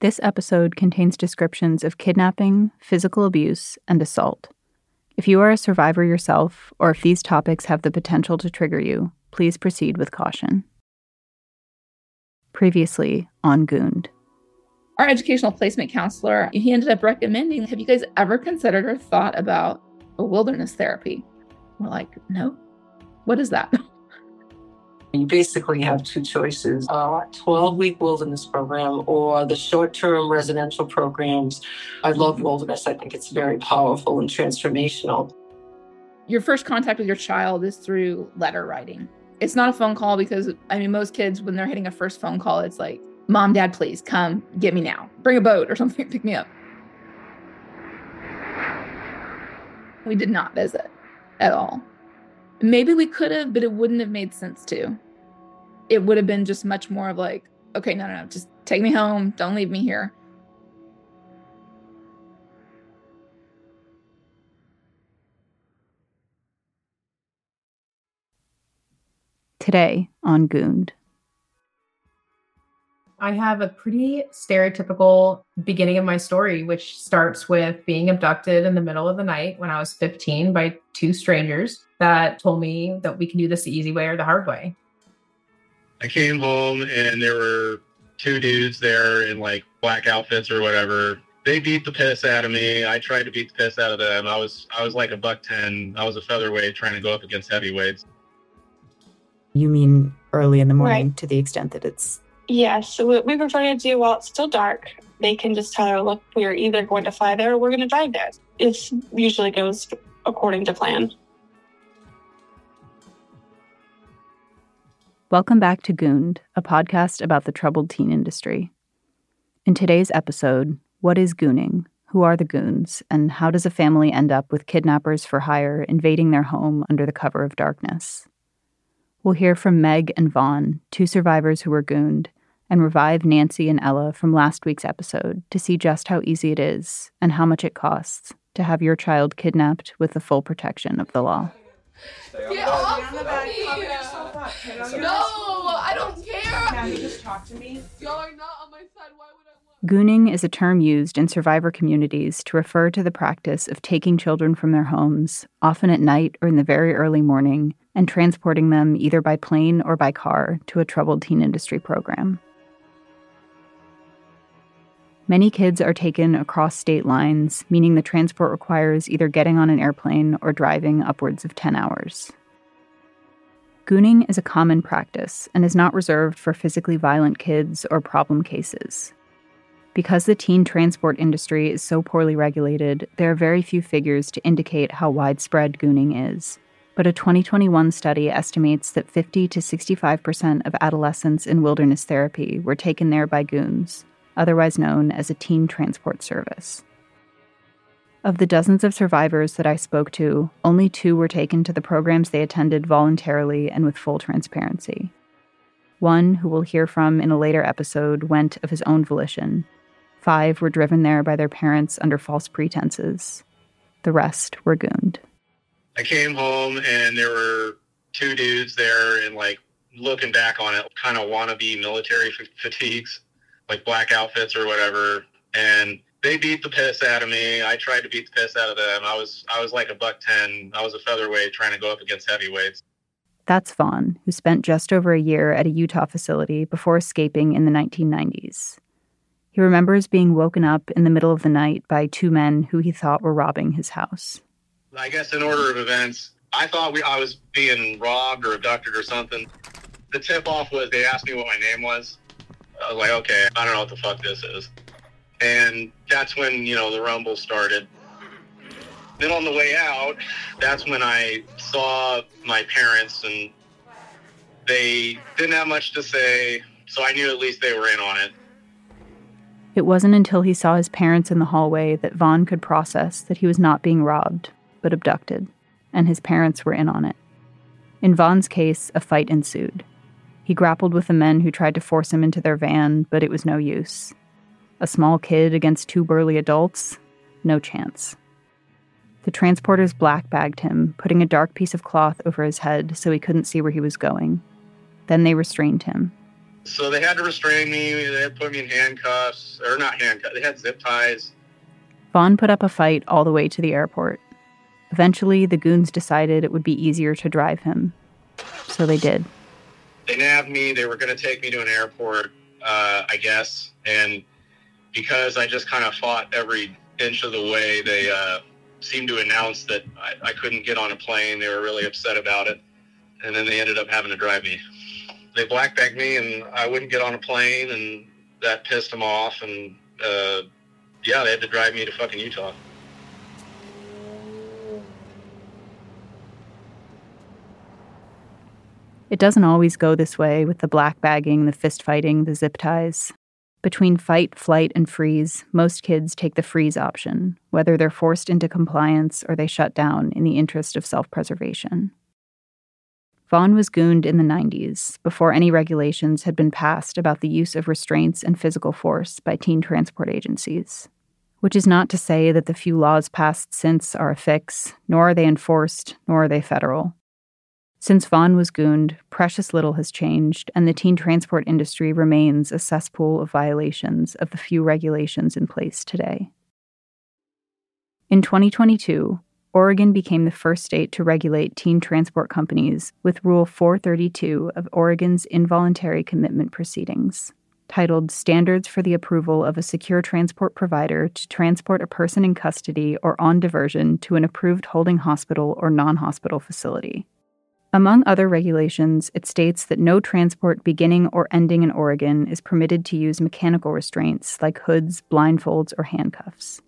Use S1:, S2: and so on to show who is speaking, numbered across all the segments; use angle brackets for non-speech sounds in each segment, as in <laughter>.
S1: This episode contains descriptions of kidnapping, physical abuse, and assault. If you are a survivor yourself, or if these topics have the potential to trigger you, please proceed with caution. Previously on Gooned.
S2: Our educational placement counselor, he ended up recommending, have you guys ever considered or thought about a wilderness therapy? We're like, no. What is that? <laughs>
S3: You basically have two choices a 12 week wilderness program or the short term residential programs. I love wilderness, I think it's very powerful and transformational.
S2: Your first contact with your child is through letter writing. It's not a phone call because, I mean, most kids, when they're hitting a first phone call, it's like, Mom, Dad, please come get me now. Bring a boat or <laughs> something, pick me up. We did not visit at all. Maybe we could have, but it wouldn't have made sense to. It would have been just much more of like, okay, no, no, no, just take me home. Don't leave me here.
S1: Today on Gooned.
S4: I have a pretty stereotypical beginning of my story, which starts with being abducted in the middle of the night when I was 15 by two strangers that told me that we can do this the easy way or the hard way.
S5: I came home and there were two dudes there in like black outfits or whatever. They beat the piss out of me. I tried to beat the piss out of them. I was I was like a buck ten. I was a featherweight trying to go up against heavyweights.
S6: You mean early in the morning right. to the extent that it's
S7: yeah, so what we prefer to do while it's still dark, they can just tell her, look, we're either going to fly there or we're going to drive there. It usually goes according to plan.
S1: Welcome back to Gooned, a podcast about the troubled teen industry. In today's episode, what is gooning? Who are the goons? And how does a family end up with kidnappers for hire invading their home under the cover of darkness? We'll hear from Meg and Vaughn, two survivors who were gooned, and revive Nancy and Ella from last week's episode to see just how easy it is and how much it costs to have your child kidnapped with the full protection of the law.
S2: Get off of! No, I don't care.
S4: Can you just talk to me?
S2: Y'all are not on my side. Why would I?
S1: Gooning is a term used in survivor communities to refer to the practice of taking children from their homes, often at night or in the very early morning, and transporting them either by plane or by car to a troubled teen industry program. Many kids are taken across state lines, meaning the transport requires either getting on an airplane or driving upwards of 10 hours. Gooning is a common practice and is not reserved for physically violent kids or problem cases. Because the teen transport industry is so poorly regulated, there are very few figures to indicate how widespread gooning is. But a 2021 study estimates that 50 to 65% of adolescents in wilderness therapy were taken there by goons, otherwise known as a teen transport service. Of the dozens of survivors that I spoke to, only two were taken to the programs they attended voluntarily and with full transparency. One, who we'll hear from in a later episode, went of his own volition. Five were driven there by their parents under false pretenses. The rest were gooned.
S5: I came home and there were two dudes there and like looking back on it, kind of wannabe military fatigues like black outfits or whatever, and they beat the piss out of me. I tried to beat the piss out of them. I was I was like a buck ten. I was a featherweight trying to go up against heavyweights.
S1: That's Vaughn, who spent just over a year at a Utah facility before escaping in the 1990s. He remembers being woken up in the middle of the night by two men who he thought were robbing his house.
S5: I guess in order of events, I thought we, I was being robbed or abducted or something. The tip off was they asked me what my name was. I was like, okay, I don't know what the fuck this is. And that's when, you know, the rumble started. Then on the way out, that's when I saw my parents and they didn't have much to say, so I knew at least they were in on it.
S1: It wasn't until he saw his parents in the hallway that Vaughn could process that he was not being robbed, but abducted, and his parents were in on it. In Vaughn's case, a fight ensued. He grappled with the men who tried to force him into their van, but it was no use. A small kid against two burly adults? No chance. The transporters black bagged him, putting a dark piece of cloth over his head so he couldn't see where he was going. Then they restrained him.
S5: So they had to restrain me. They had to put me in handcuffs, or not handcuffs. They had zip ties.
S1: Vaughn put up a fight all the way to the airport. Eventually, the goons decided it would be easier to drive him. So they did.
S5: They nabbed me. They were going to take me to an airport, uh, I guess. And because I just kind of fought every inch of the way, they uh, seemed to announce that I, I couldn't get on a plane. They were really upset about it. And then they ended up having to drive me. They black bagged me, and I wouldn't get on a plane, and that pissed them off. And uh, yeah, they had to drive me to fucking Utah.
S1: It doesn't always go this way with the black bagging, the fist fighting, the zip ties. Between fight, flight, and freeze, most kids take the freeze option, whether they're forced into compliance or they shut down in the interest of self preservation. Vaughn was gooned in the 90s, before any regulations had been passed about the use of restraints and physical force by teen transport agencies. Which is not to say that the few laws passed since are a fix, nor are they enforced, nor are they federal. Since Vaughn was gooned, precious little has changed, and the teen transport industry remains a cesspool of violations of the few regulations in place today. In 2022, Oregon became the first state to regulate teen transport companies with Rule 432 of Oregon's Involuntary Commitment Proceedings, titled Standards for the Approval of a Secure Transport Provider to Transport a Person in Custody or on Diversion to an Approved Holding Hospital or Non Hospital Facility. Among other regulations, it states that no transport beginning or ending in Oregon is permitted to use mechanical restraints like hoods, blindfolds, or handcuffs.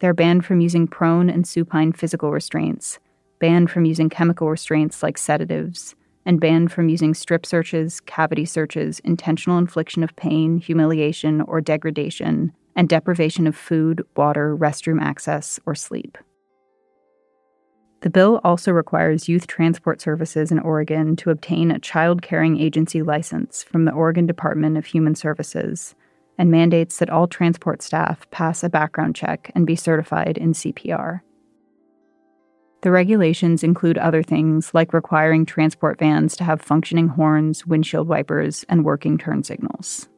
S1: They're banned from using prone and supine physical restraints, banned from using chemical restraints like sedatives, and banned from using strip searches, cavity searches, intentional infliction of pain, humiliation, or degradation, and deprivation of food, water, restroom access, or sleep. The bill also requires youth transport services in Oregon to obtain a child caring agency license from the Oregon Department of Human Services and mandates that all transport staff pass a background check and be certified in CPR. The regulations include other things like requiring transport vans to have functioning horns, windshield wipers, and working turn signals.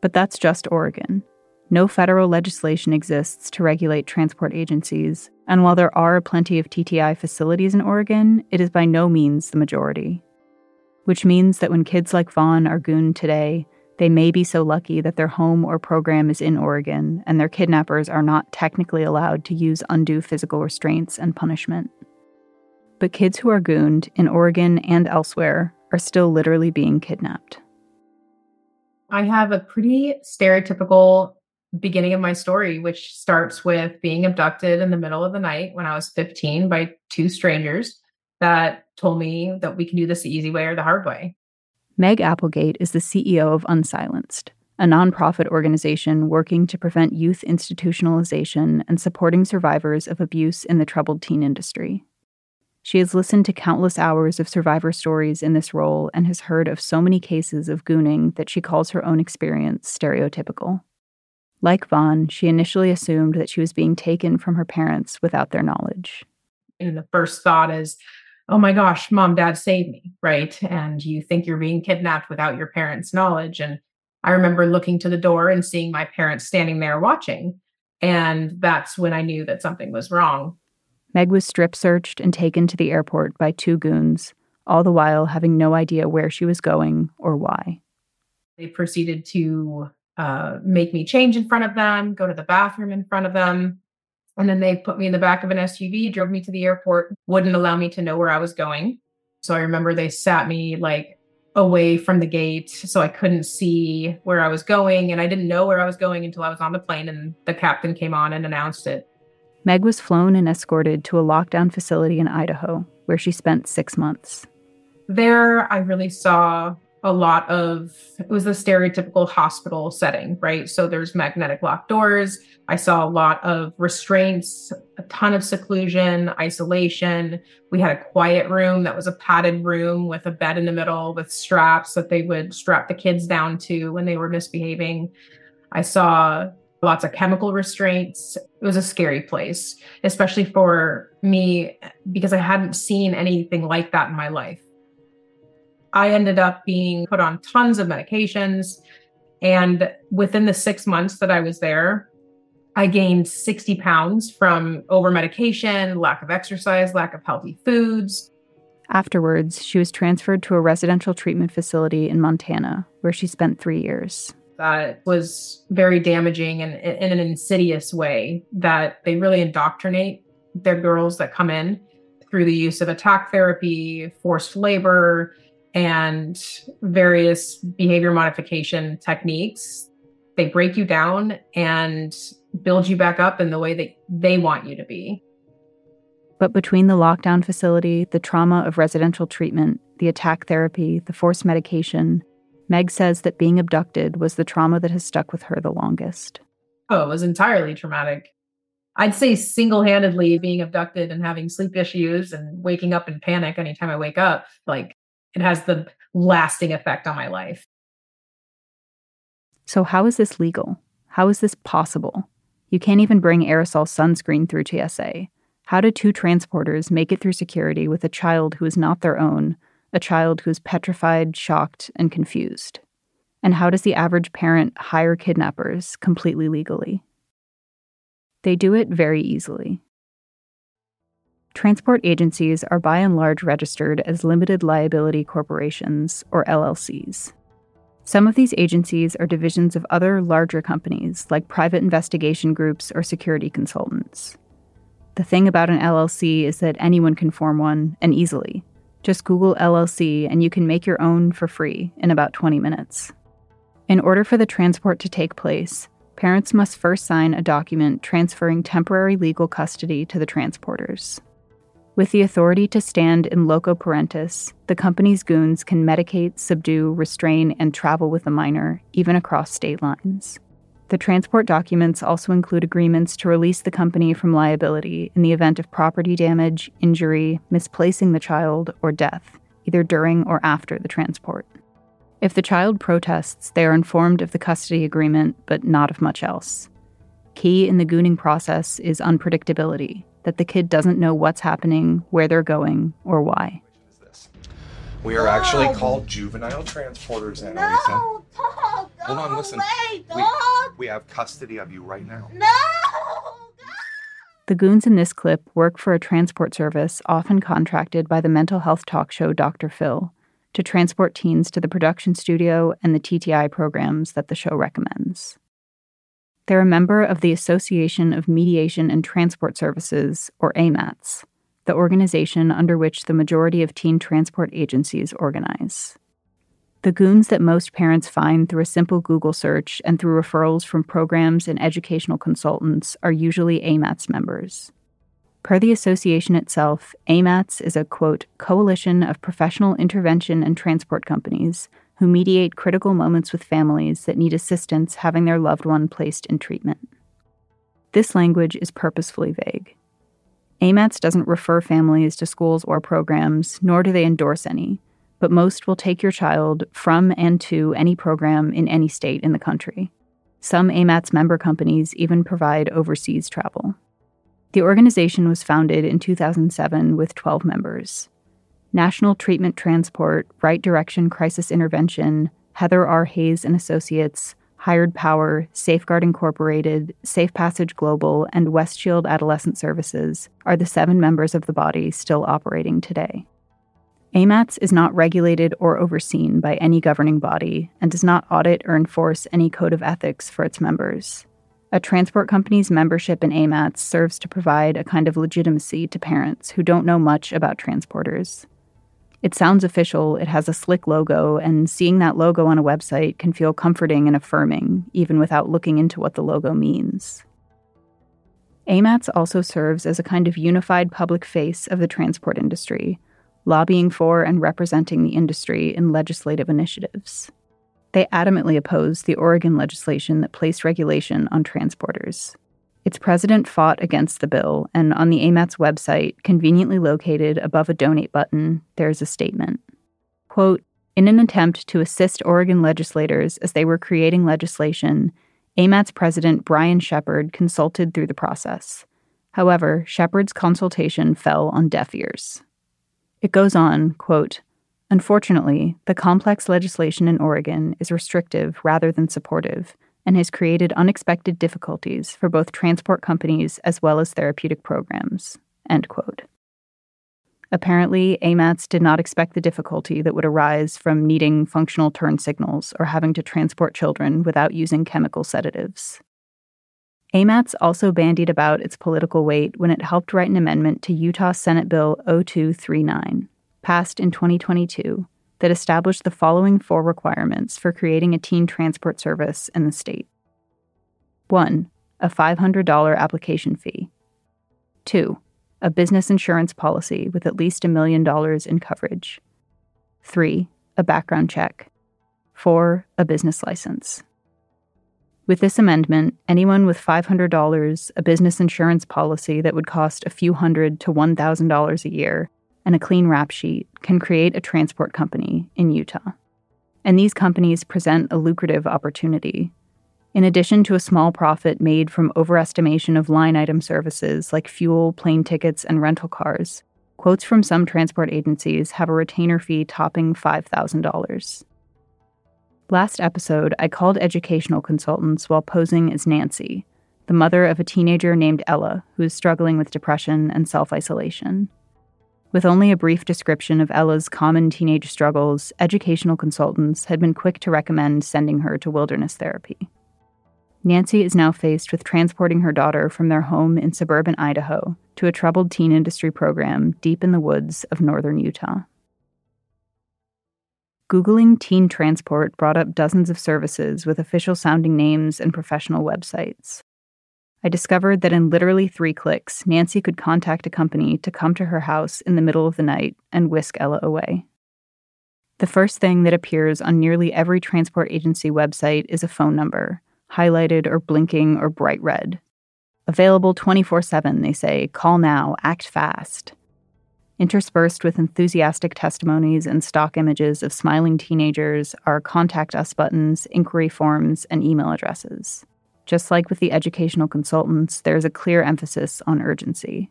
S1: But that's just Oregon. No federal legislation exists to regulate transport agencies, and while there are plenty of TTI facilities in Oregon, it is by no means the majority. Which means that when kids like Vaughn are gooned today, they may be so lucky that their home or program is in Oregon and their kidnappers are not technically allowed to use undue physical restraints and punishment. But kids who are gooned in Oregon and elsewhere are still literally being kidnapped.
S4: I have a pretty stereotypical beginning of my story, which starts with being abducted in the middle of the night when I was 15 by two strangers that told me that we can do this the easy way or the hard way.
S1: Meg Applegate is the CEO of Unsilenced, a nonprofit organization working to prevent youth institutionalization and supporting survivors of abuse in the troubled teen industry. She has listened to countless hours of survivor stories in this role and has heard of so many cases of gooning that she calls her own experience stereotypical. Like Vaughn, she initially assumed that she was being taken from her parents without their knowledge.
S4: And the first thought is, oh my gosh, mom, dad, save me, right? And you think you're being kidnapped without your parents' knowledge. And I remember looking to the door and seeing my parents standing there watching. And that's when I knew that something was wrong.
S1: Meg was strip searched and taken to the airport by two goons, all the while having no idea where she was going or why.
S4: They proceeded to uh, make me change in front of them, go to the bathroom in front of them. And then they put me in the back of an SUV, drove me to the airport, wouldn't allow me to know where I was going. So I remember they sat me like away from the gate so I couldn't see where I was going. And I didn't know where I was going until I was on the plane and the captain came on and announced it.
S1: Meg was flown and escorted to a lockdown facility in Idaho, where she spent six months.
S4: There, I really saw a lot of it was a stereotypical hospital setting, right? So there's magnetic locked doors. I saw a lot of restraints, a ton of seclusion, isolation. We had a quiet room that was a padded room with a bed in the middle with straps that they would strap the kids down to when they were misbehaving. I saw lots of chemical restraints. It was a scary place, especially for me because I hadn't seen anything like that in my life. I ended up being put on tons of medications. And within the six months that I was there, I gained 60 pounds from over medication, lack of exercise, lack of healthy foods.
S1: Afterwards, she was transferred to a residential treatment facility in Montana, where she spent three years.
S4: That was very damaging and in an insidious way that they really indoctrinate their girls that come in through the use of attack therapy, forced labor, and various behavior modification techniques. They break you down and build you back up in the way that they want you to be.
S1: But between the lockdown facility, the trauma of residential treatment, the attack therapy, the forced medication, Meg says that being abducted was the trauma that has stuck with her the longest.
S4: Oh, it was entirely traumatic. I'd say single handedly being abducted and having sleep issues and waking up in panic anytime I wake up, like it has the lasting effect on my life.
S1: So, how is this legal? How is this possible? You can't even bring aerosol sunscreen through TSA. How do two transporters make it through security with a child who is not their own, a child who is petrified, shocked, and confused? And how does the average parent hire kidnappers completely legally? They do it very easily. Transport agencies are by and large registered as limited liability corporations, or LLCs. Some of these agencies are divisions of other larger companies, like private investigation groups or security consultants. The thing about an LLC is that anyone can form one, and easily. Just Google LLC and you can make your own for free in about 20 minutes. In order for the transport to take place, parents must first sign a document transferring temporary legal custody to the transporters. With the authority to stand in loco parentis, the company's goons can medicate, subdue, restrain, and travel with a minor, even across state lines. The transport documents also include agreements to release the company from liability in the event of property damage, injury, misplacing the child, or death, either during or after the transport. If the child protests, they are informed of the custody agreement, but not of much else. Key in the gooning process is unpredictability, that the kid doesn't know what's happening, where they're going, or why.
S8: We are actually called juvenile transporters, Annalisa.
S9: No, dog,
S8: Hold on,
S9: go
S8: listen.
S9: away,
S8: We, we have custody of you right now.
S9: No.
S1: The goons in this clip work for a transport service often contracted by the mental health talk show Dr. Phil to transport teens to the production studio and the TTI programs that the show recommends. They're a member of the Association of Mediation and Transport Services, or AMATS, the organization under which the majority of teen transport agencies organize. The goons that most parents find through a simple Google search and through referrals from programs and educational consultants are usually AMATS members. Per the association itself, AMATS is a quote, coalition of professional intervention and transport companies who mediate critical moments with families that need assistance having their loved one placed in treatment. This language is purposefully vague. AMATS doesn't refer families to schools or programs, nor do they endorse any, but most will take your child from and to any program in any state in the country. Some AMATS member companies even provide overseas travel. The organization was founded in 2007 with 12 members. National Treatment Transport, Right Direction Crisis Intervention, Heather R. Hayes and Associates, Hired Power, Safeguard Incorporated, Safe Passage Global, and Westshield Adolescent Services are the seven members of the body still operating today. AMATS is not regulated or overseen by any governing body and does not audit or enforce any code of ethics for its members. A transport company's membership in AMATS serves to provide a kind of legitimacy to parents who don't know much about transporters. It sounds official, it has a slick logo, and seeing that logo on a website can feel comforting and affirming, even without looking into what the logo means. AMATS also serves as a kind of unified public face of the transport industry, lobbying for and representing the industry in legislative initiatives. They adamantly oppose the Oregon legislation that placed regulation on transporters. Its president fought against the bill, and on the AMATS website, conveniently located above a donate button, there's a statement. Quote, in an attempt to assist Oregon legislators as they were creating legislation, AMATS president Brian Shepard consulted through the process. However, Shepard's consultation fell on deaf ears. It goes on, quote, Unfortunately, the complex legislation in Oregon is restrictive rather than supportive and has created unexpected difficulties for both transport companies as well as therapeutic programs. End quote. Apparently, AMATS did not expect the difficulty that would arise from needing functional turn signals or having to transport children without using chemical sedatives. AMATS also bandied about its political weight when it helped write an amendment to Utah Senate Bill 0239 passed in 2022 that established the following four requirements for creating a teen transport service in the state 1. A $500 application fee. 2. A business insurance policy with at least a million dollars in coverage. 3. A background check. 4. A business license. With this amendment, anyone with $500, a business insurance policy that would cost a few hundred to $1,000 a year, and a clean rap sheet can create a transport company in Utah. And these companies present a lucrative opportunity. In addition to a small profit made from overestimation of line item services like fuel, plane tickets, and rental cars, quotes from some transport agencies have a retainer fee topping $5,000. Last episode, I called educational consultants while posing as Nancy, the mother of a teenager named Ella who is struggling with depression and self isolation. With only a brief description of Ella's common teenage struggles, educational consultants had been quick to recommend sending her to wilderness therapy. Nancy is now faced with transporting her daughter from their home in suburban Idaho to a troubled teen industry program deep in the woods of northern Utah. Googling teen transport brought up dozens of services with official sounding names and professional websites. I discovered that in literally three clicks, Nancy could contact a company to come to her house in the middle of the night and whisk Ella away. The first thing that appears on nearly every transport agency website is a phone number, highlighted or blinking or bright red. Available 24 7, they say, call now, act fast. Interspersed with enthusiastic testimonies and stock images of smiling teenagers are contact us buttons, inquiry forms, and email addresses. Just like with the educational consultants, there is a clear emphasis on urgency.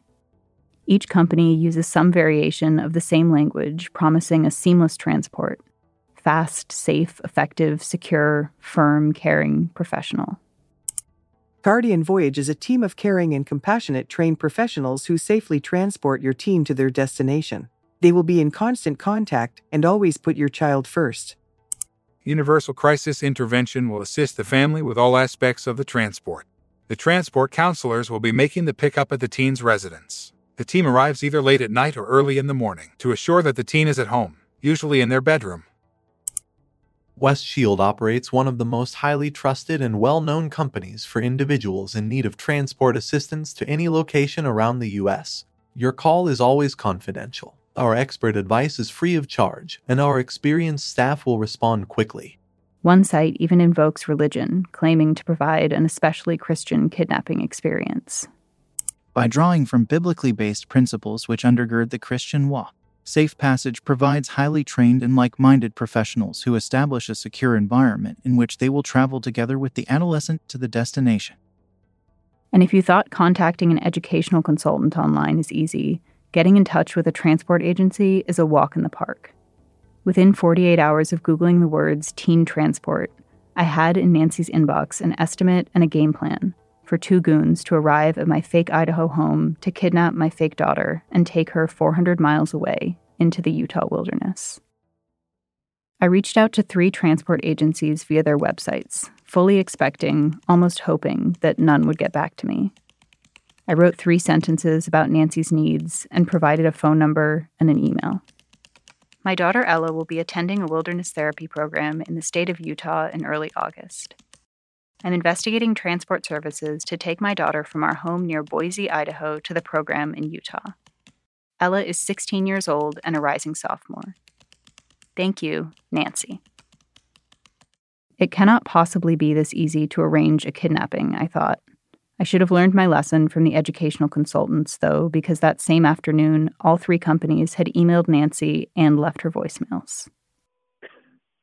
S1: Each company uses some variation of the same language, promising a seamless transport fast, safe, effective, secure, firm, caring, professional.
S9: Guardian Voyage is a team of caring and compassionate trained professionals who safely transport your team to their destination. They will be in constant contact and always put your child first.
S10: Universal Crisis Intervention will assist the family with all aspects of the transport. The transport counselors will be making the pickup at the teen's residence. The team arrives either late at night or early in the morning to assure that the teen is at home, usually in their bedroom.
S11: West Shield operates one of the most highly trusted and well known companies for individuals in need of transport assistance to any location around the U.S. Your call is always confidential. Our expert advice is free of charge, and our experienced staff will respond quickly.
S1: One site even invokes religion, claiming to provide an especially Christian kidnapping experience.
S12: By drawing from biblically based principles which undergird the Christian walk, Safe Passage provides highly trained and like minded professionals who establish a secure environment in which they will travel together with the adolescent to the destination.
S1: And if you thought contacting an educational consultant online is easy, getting in touch with a transport agency is a walk in the park. Within 48 hours of Googling the words teen transport, I had in Nancy's inbox an estimate and a game plan for two goons to arrive at my fake Idaho home to kidnap my fake daughter and take her 400 miles away into the Utah wilderness. I reached out to three transport agencies via their websites, fully expecting, almost hoping, that none would get back to me. I wrote three sentences about Nancy's needs and provided a phone number and an email. My daughter Ella will be attending a wilderness therapy program in the state of Utah in early August. I'm investigating transport services to take my daughter from our home near Boise, Idaho to the program in Utah. Ella is 16 years old and a rising sophomore. Thank you, Nancy. It cannot possibly be this easy to arrange a kidnapping, I thought. I should have learned my lesson from the educational consultants, though, because that same afternoon, all three companies had emailed Nancy and left her voicemails.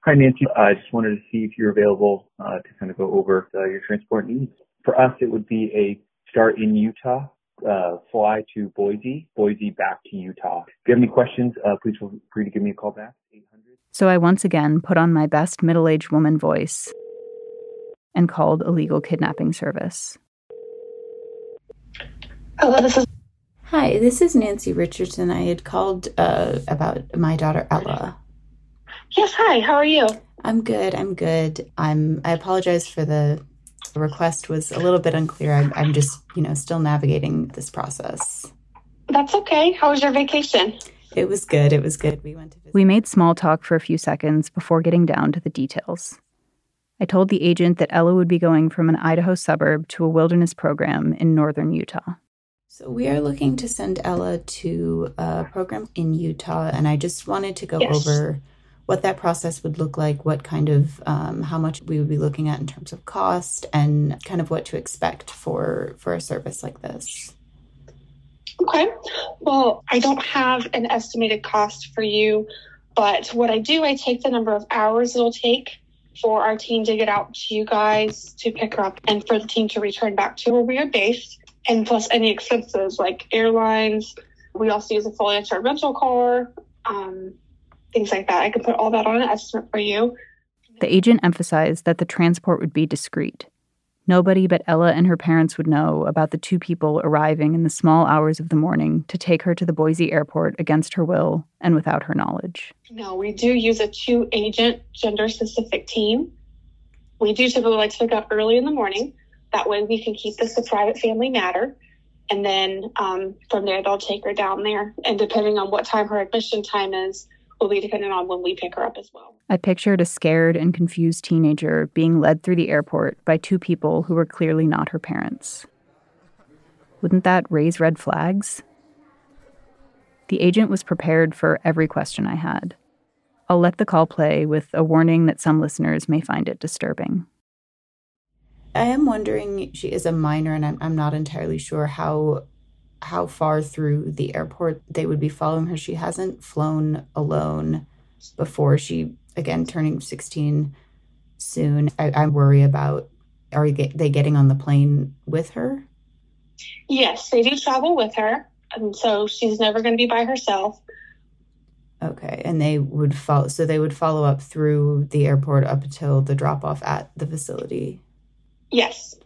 S13: Hi, Nancy. I just wanted to see if you're available uh, to kind of go over uh, your transport needs. For us, it would be a start in Utah, uh, fly to Boise, Boise back to Utah. If you have any questions, uh, please feel free to give me a call back. 800-
S1: So I once again put on my best middle aged woman voice and called a legal kidnapping service.
S7: Hello, this is.
S6: Hi, this is Nancy Richardson. I had called uh, about my daughter Ella.
S7: Yes, hi. How are you?
S6: I'm good. I'm good. I'm. I apologize for the, the request was a little bit unclear. I'm, I'm just, you know, still navigating this process.
S7: That's okay. How was your vacation?
S6: It was good. It was good. We went to
S1: We made small talk for a few seconds before getting down to the details. I told the agent that Ella would be going from an Idaho suburb to a wilderness program in northern Utah.
S6: So we are looking to send Ella to a program in Utah, and I just wanted to go
S7: Yes.
S6: over what that process would look like, what kind of um, how much we would be looking at in terms of cost, and kind of what to expect for for a service like this.
S7: Okay. Well, I don't have an estimated cost for you, but what I do, I take the number of hours it'll take for our team to get out to you guys to pick her up and for the team to return back to where we are based, and plus any expenses like airlines. We also use a fully insured rental car, um, things like that. I can put all that on an estimate for you.
S1: The agent emphasized that the transport would be discreet. Nobody but Ella and her parents would know about the two people arriving in the small hours of the morning to take her to the Boise airport against her will and without her knowledge.
S7: No, we do use a two agent gender specific team. We do typically like to pick up early in the morning. That way we can keep this a private family matter. And then um, from there, they'll take her down there. And depending on what time her admission time is, will be dependent on when we pick her up as well.
S1: I pictured a scared and confused teenager being led through the airport by two people who were clearly not her parents. Wouldn't that raise red flags? The agent was prepared for every question I had. I'll let the call play with a warning that some listeners may find it disturbing.
S6: I am wondering. She is a minor, and I'm I'm not entirely sure how how far through the airport they would be following her. She hasn't flown alone before. She again turning 16 soon. I, I worry about are they getting on the plane with her?
S7: Yes, they do travel with her. And so she's never going to be by herself.
S6: Okay, and they would follow. So they would follow up through the airport up until the drop off at the facility.
S7: Yes.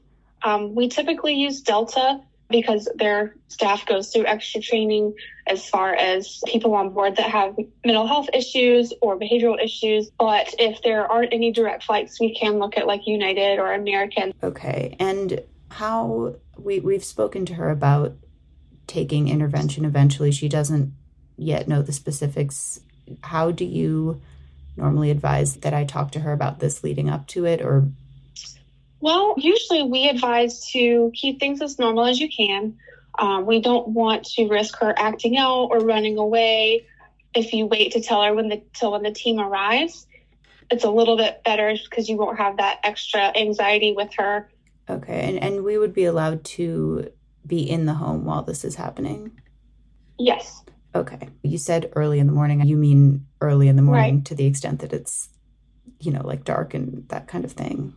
S7: Um, we typically use Delta because their staff goes through extra training as far as people on board that have mental health issues or behavioral issues. But if there aren't any direct flights, we can look at like United or American.
S6: Okay, and how we we've spoken to her about taking intervention eventually. She doesn't yet know the specifics. How do you normally advise that I talk to her about this leading up to it or
S7: Well, usually we advise to keep things as normal as you can. Um, we don't want to risk her acting out or running away. If you wait to tell her when the till when the team arrives, it's a little bit better because you won't have that extra anxiety with her.
S6: Okay, and and we would be allowed to be in the home while this is happening.
S7: Yes.
S6: Okay. You said early in the morning. You mean early in the morning
S7: Right.
S6: to the extent that it's you know, like dark and that kind of thing.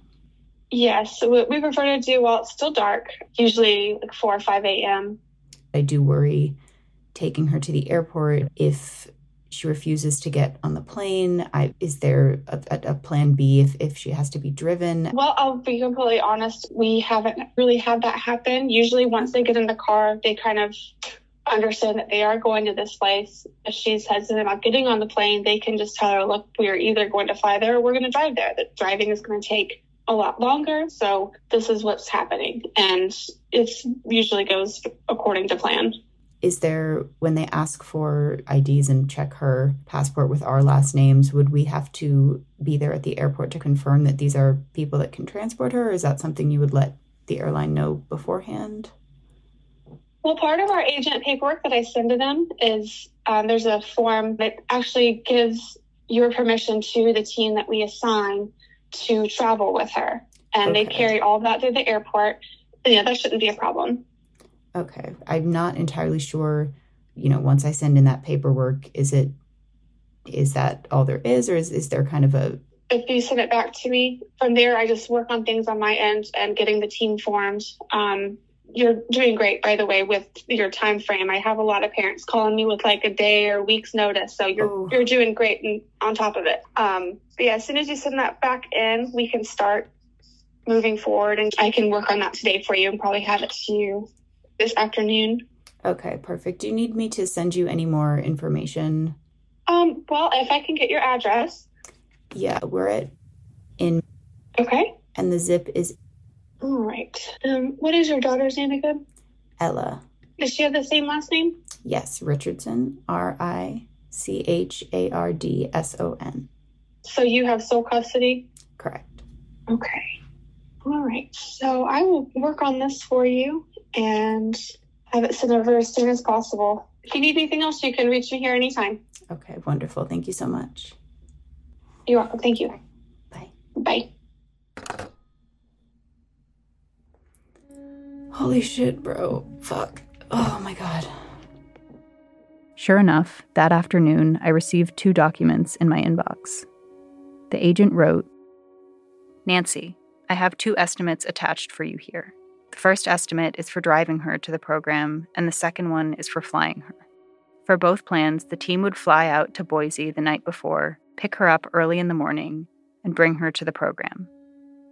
S7: Yes, we we prefer to do while it's still dark, usually like 4 or 5 a.m.
S6: I do worry taking her to the airport if she refuses to get on the plane. I is there a, a, a plan B if if she has to be driven?
S7: Well, I'll be completely honest, we haven't really had that happen. Usually, once they get in the car, they kind of understand that they are going to this place. If she's hesitant about getting on the plane, they can just tell her, look, we're either going to fly there or we're going to drive there. The driving is going to take a lot longer. So, this is what's happening. And it usually goes according to plan.
S6: Is there when they ask for IDs and check her passport with our last names, would we have to be there at the airport to confirm that these are people that can transport her? Or is that something you would let the airline know beforehand?
S7: Well, part of our agent paperwork that I send to them is um, there's a form that actually gives your permission to the team that we assign to travel with her. And they carry all that through the airport. Yeah, that shouldn't be a problem.
S6: Okay. I'm not entirely sure, you know, once I send in that paperwork, is it is that all there is or is, is there kind of a
S7: If you send it back to me, from there, I just work on things on my end and getting the team formed. Um, you're doing great, by the way, with your time frame. I have a lot of parents calling me with like a day or week's notice, so you're oh. you're doing great and on top of it. Um, but yeah, as soon as you send that back in, we can start moving forward, and I can work on that today for you and probably have it to you this afternoon.
S6: Okay, perfect. Do you need me to send you any more information?
S7: Um, well, if I can get your address.
S6: Yeah, we're at in.
S7: Okay.
S6: And the zip is
S7: all right. Um, what is your daughter's name again?
S6: Ella.
S7: Does she have the same last name?
S6: Yes, Richardson. R I C H A R D S O N.
S7: So you have sole custody?
S6: Correct.
S7: Okay. All right. So I will work on this for you and have it sent over as soon as possible. If you need anything else, you can reach me here anytime.
S6: Okay, wonderful. Thank you so much.
S7: You're welcome. Thank you.
S6: Bye.
S7: Bye.
S6: Holy shit, bro. Fuck. Oh my god.
S1: Sure enough, that afternoon, I received two documents in my inbox. The agent wrote Nancy, I have two estimates attached for you here. The first estimate is for driving her to the program, and the second one is for flying her. For both plans, the team would fly out to Boise the night before, pick her up early in the morning, and bring her to the program.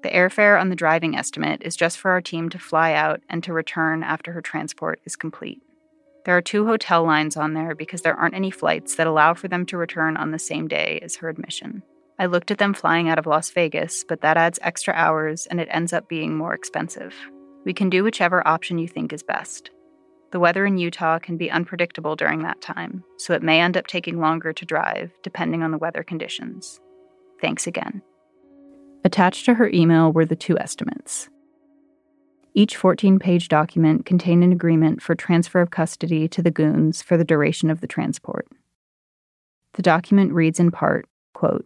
S1: The airfare on the driving estimate is just for our team to fly out and to return after her transport is complete. There are two hotel lines on there because there aren't any flights that allow for them to return on the same day as her admission. I looked at them flying out of Las Vegas, but that adds extra hours and it ends up being more expensive. We can do whichever option you think is best. The weather in Utah can be unpredictable during that time, so it may end up taking longer to drive depending on the weather conditions. Thanks again. Attached to her email were the two estimates. Each 14 page document contained an agreement for transfer of custody to the goons for the duration of the transport. The document reads in part quote,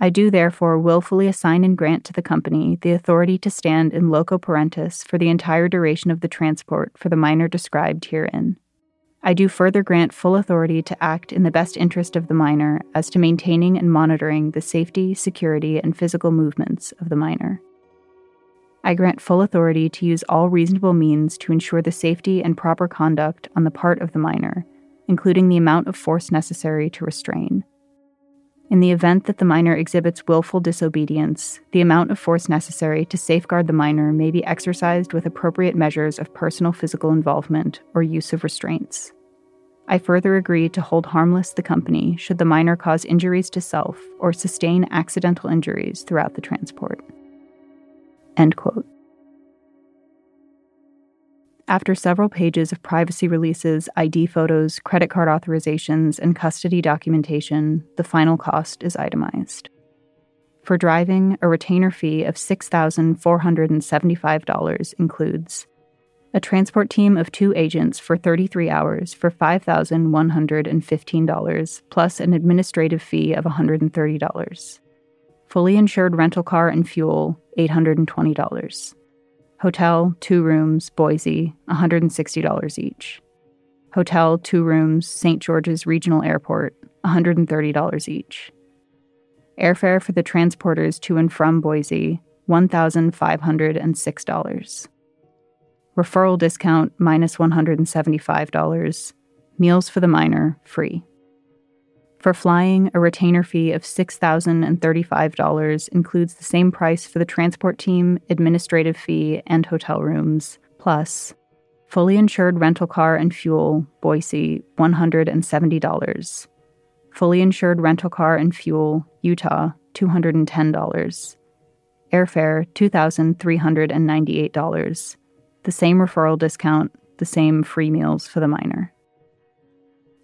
S1: I do therefore willfully assign and grant to the company the authority to stand in loco parentis for the entire duration of the transport for the minor described herein. I do further grant full authority to act in the best interest of the minor as to maintaining and monitoring the safety, security, and physical movements of the minor. I grant full authority to use all reasonable means to ensure the safety and proper conduct on the part of the minor, including the amount of force necessary to restrain. In the event that the minor exhibits willful disobedience, the amount of force necessary to safeguard the minor may be exercised with appropriate measures of personal physical involvement or use of restraints. I further agree to hold harmless the company should the minor cause injuries to self or sustain accidental injuries throughout the transport. End quote. After several pages of privacy releases, ID photos, credit card authorizations, and custody documentation, the final cost is itemized. For driving, a retainer fee of $6,475 includes a transport team of two agents for 33 hours for $5,115, plus an administrative fee of $130. Fully insured rental car and fuel, $820. Hotel, two rooms, Boise, $160 each. Hotel, two rooms, St. George's Regional Airport, $130 each. Airfare for the transporters to and from Boise, $1,506. Referral discount minus $175. Meals for the minor free. For flying, a retainer fee of $6,035 includes the same price for the transport team, administrative fee, and hotel rooms, plus fully insured rental car and fuel, Boise, $170. Fully insured rental car and fuel, Utah, $210. Airfare, $2,398. The same referral discount, the same free meals for the minor.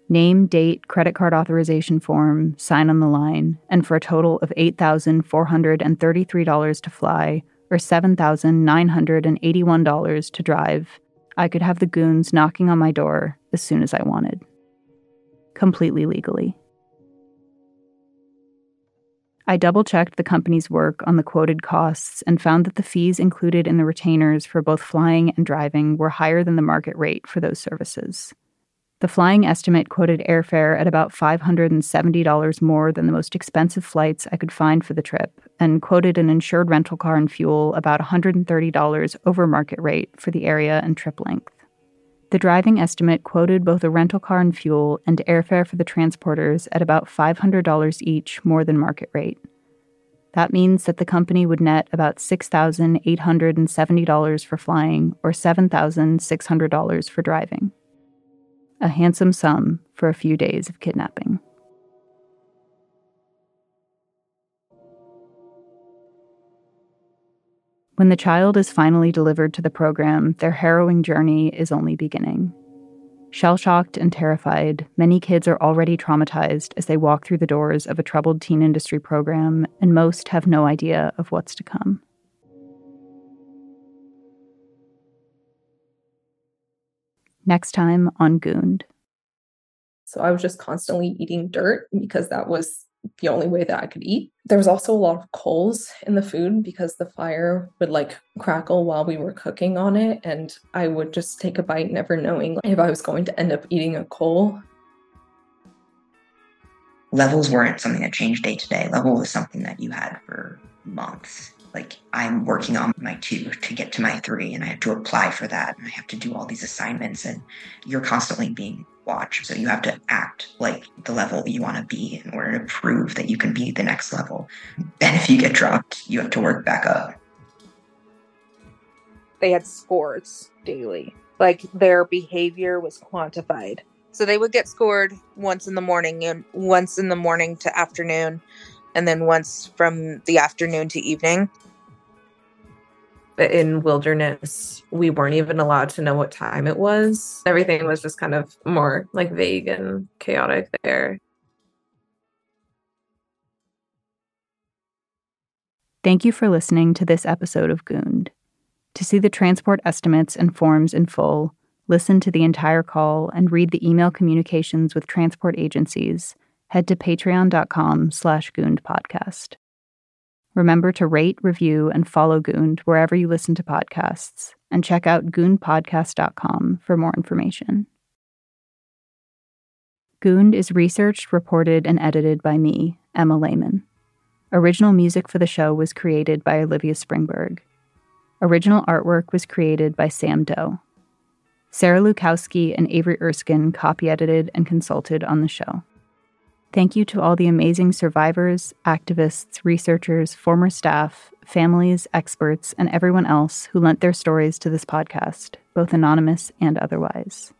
S1: Name, date, credit card authorization form, sign on the line, and for a total of $8,433 to fly or $7,981 to drive, I could have the goons knocking on my door as soon as I wanted. Completely legally. I double checked the company's work on the quoted costs and found that the fees included in the retainers for both flying and driving were higher than the market rate for those services. The flying estimate quoted airfare at about $570 more than the most expensive flights I could find for the trip, and quoted an insured rental car and fuel about $130 over market rate for the area and trip length. The driving estimate quoted both a rental car and fuel and airfare for the transporters at about $500 each more than market rate. That means that the company would net about $6,870 for flying or $7,600 for driving a handsome sum for a few days of kidnapping. When the child is finally delivered to the program, their harrowing journey is only beginning. Shell shocked and terrified, many kids are already traumatized as they walk through the doors of a troubled teen industry program, and most have no idea of what's to come. Next time on Gooned.
S14: So I was just constantly eating dirt because that was the only way that I could eat. There was also a lot of coals in the food because the fire would like crackle while we were cooking on it. And I would just take a bite, never knowing if I was going to end up eating a coal.
S15: Levels weren't something that changed day to day. Level was something that you had for months like I'm working on my two to get to my three, and I have to apply for that, and I have to do all these assignments, and you're constantly being watched. So you have to act like the level you want to be in order to prove that you can be the next level. And if you get dropped, you have to work back up.
S16: They had scores daily, like their behavior was quantified. So they would get scored once in the morning and once in the morning to afternoon, and then once from the afternoon to evening.
S14: But in wilderness we weren't even allowed to know what time it was. Everything was just kind of more like vague and chaotic there.
S1: Thank you for listening to this episode of Gooned. To see the transport estimates and forms in full, listen to the entire call, and read the email communications with transport agencies, head to patreon.com slash gooned podcast. Remember to rate, review, and follow Gooned wherever you listen to podcasts, and check out goonedpodcast.com for more information. Gooned is researched, reported, and edited by me, Emma Lehman. Original music for the show was created by Olivia Springberg. Original artwork was created by Sam Doe. Sarah Lukowski and Avery Erskine copy edited and consulted on the show. Thank you to all the amazing survivors, activists, researchers, former staff, families, experts, and everyone else who lent their stories to this podcast, both anonymous and otherwise.